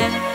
time.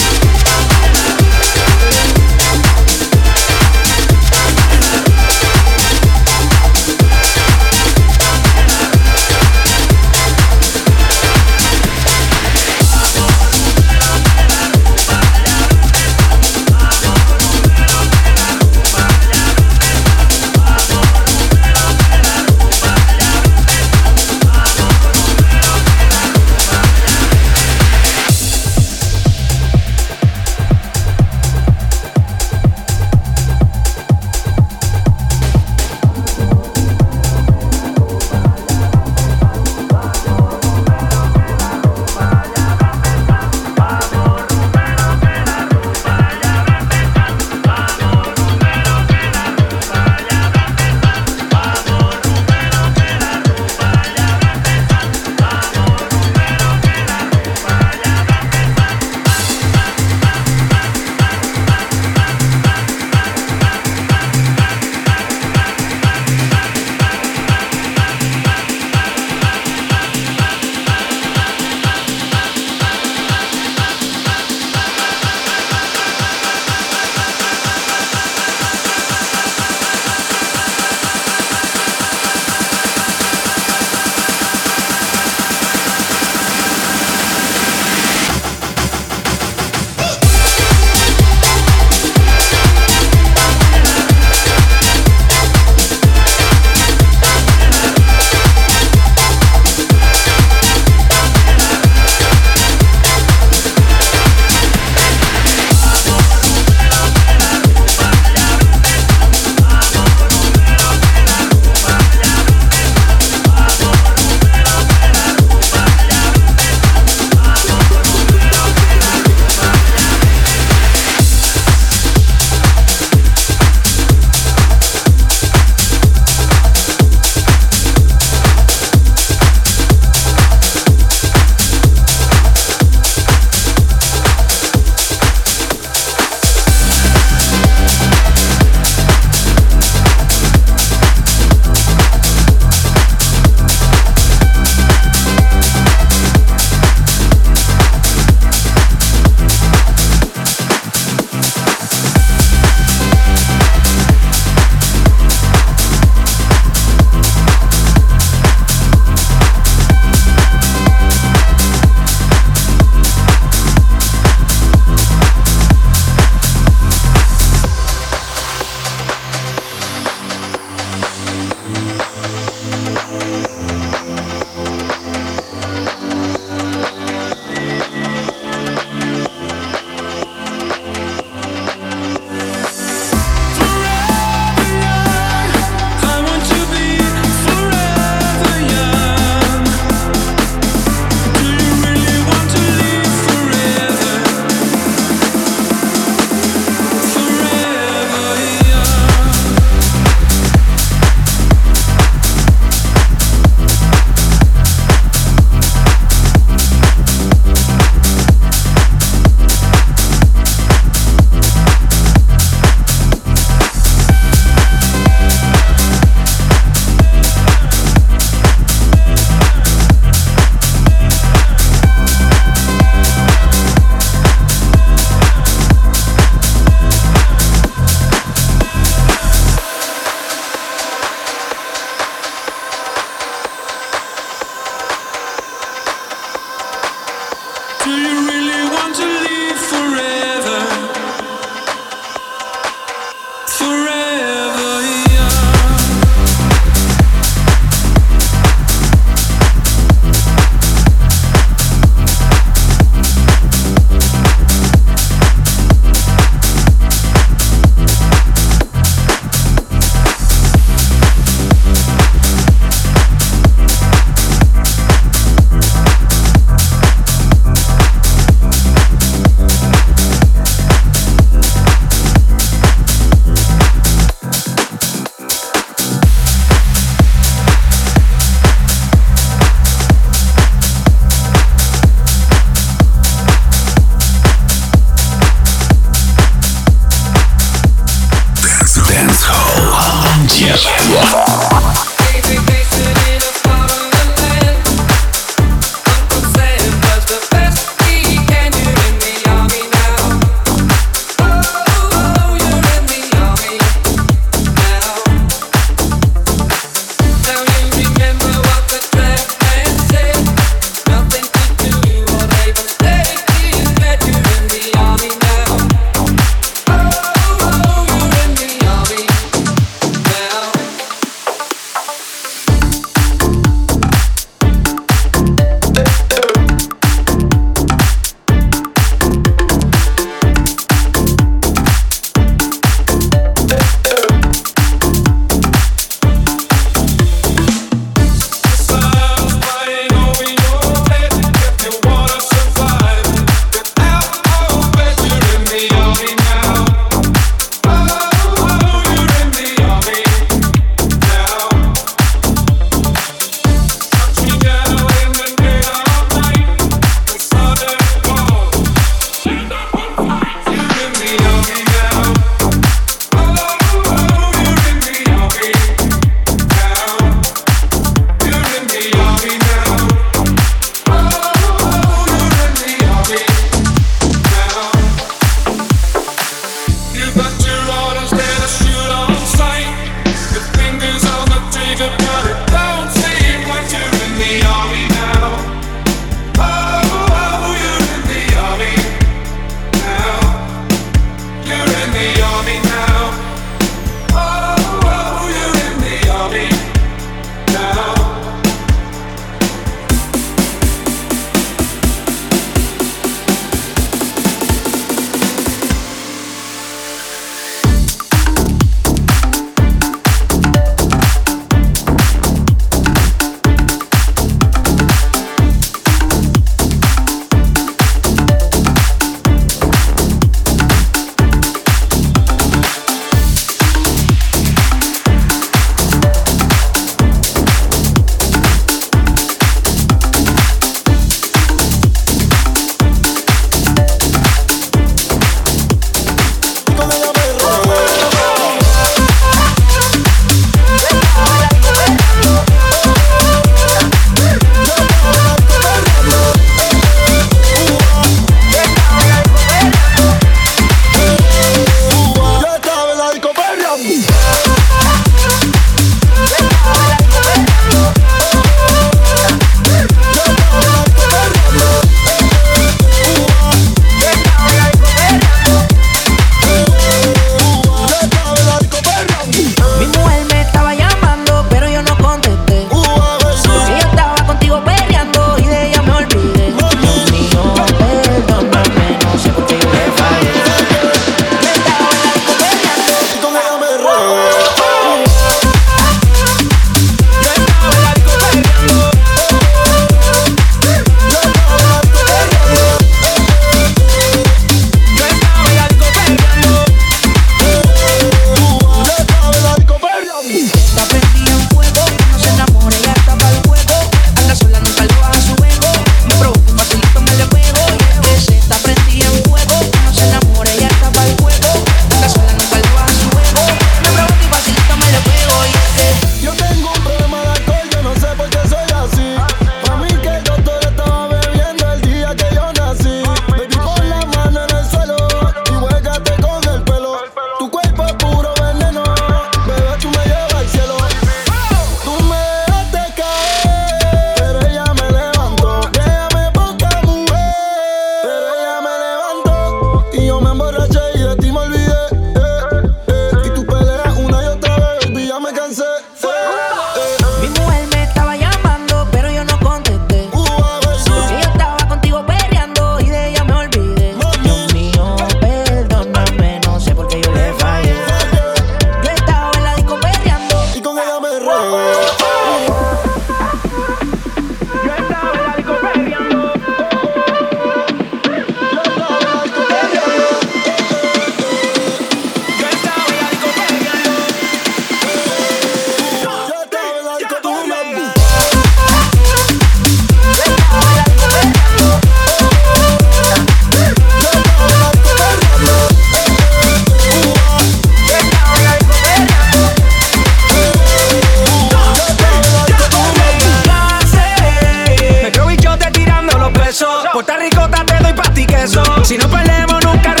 te doy pa' ti queso. Si no perdemos, nunca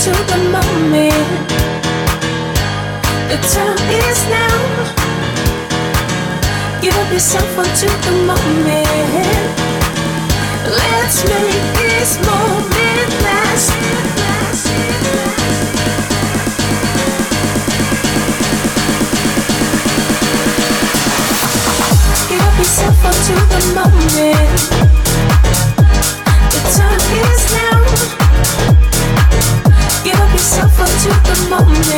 to the moment. The time is now. Give yourself unto the moment. Let's make this moment last. Give yourself unto the moment. moment.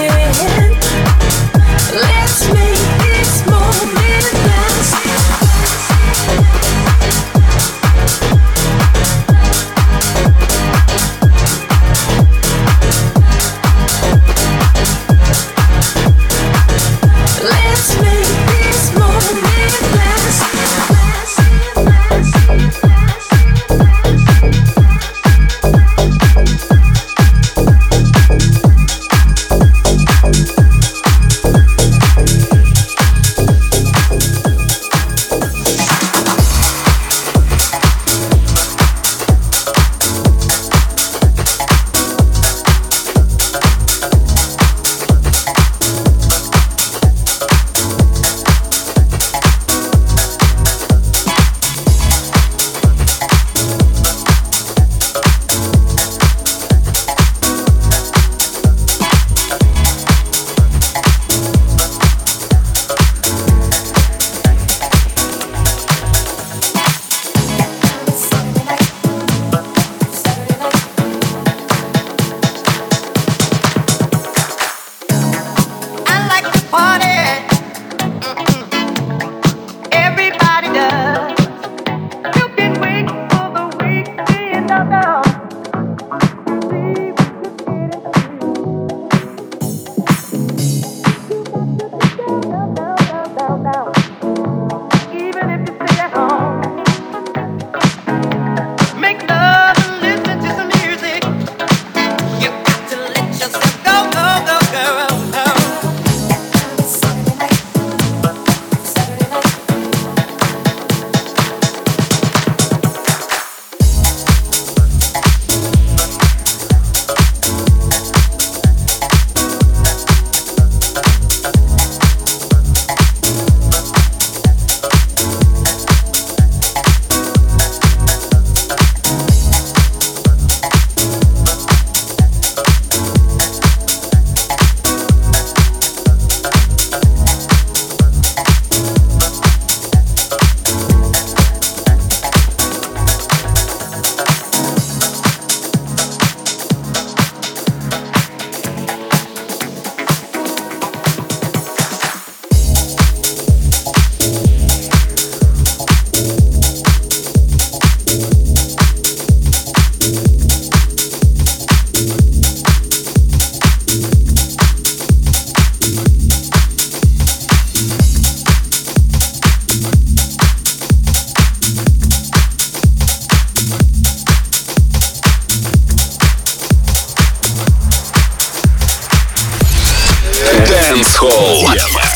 Call. Yeah.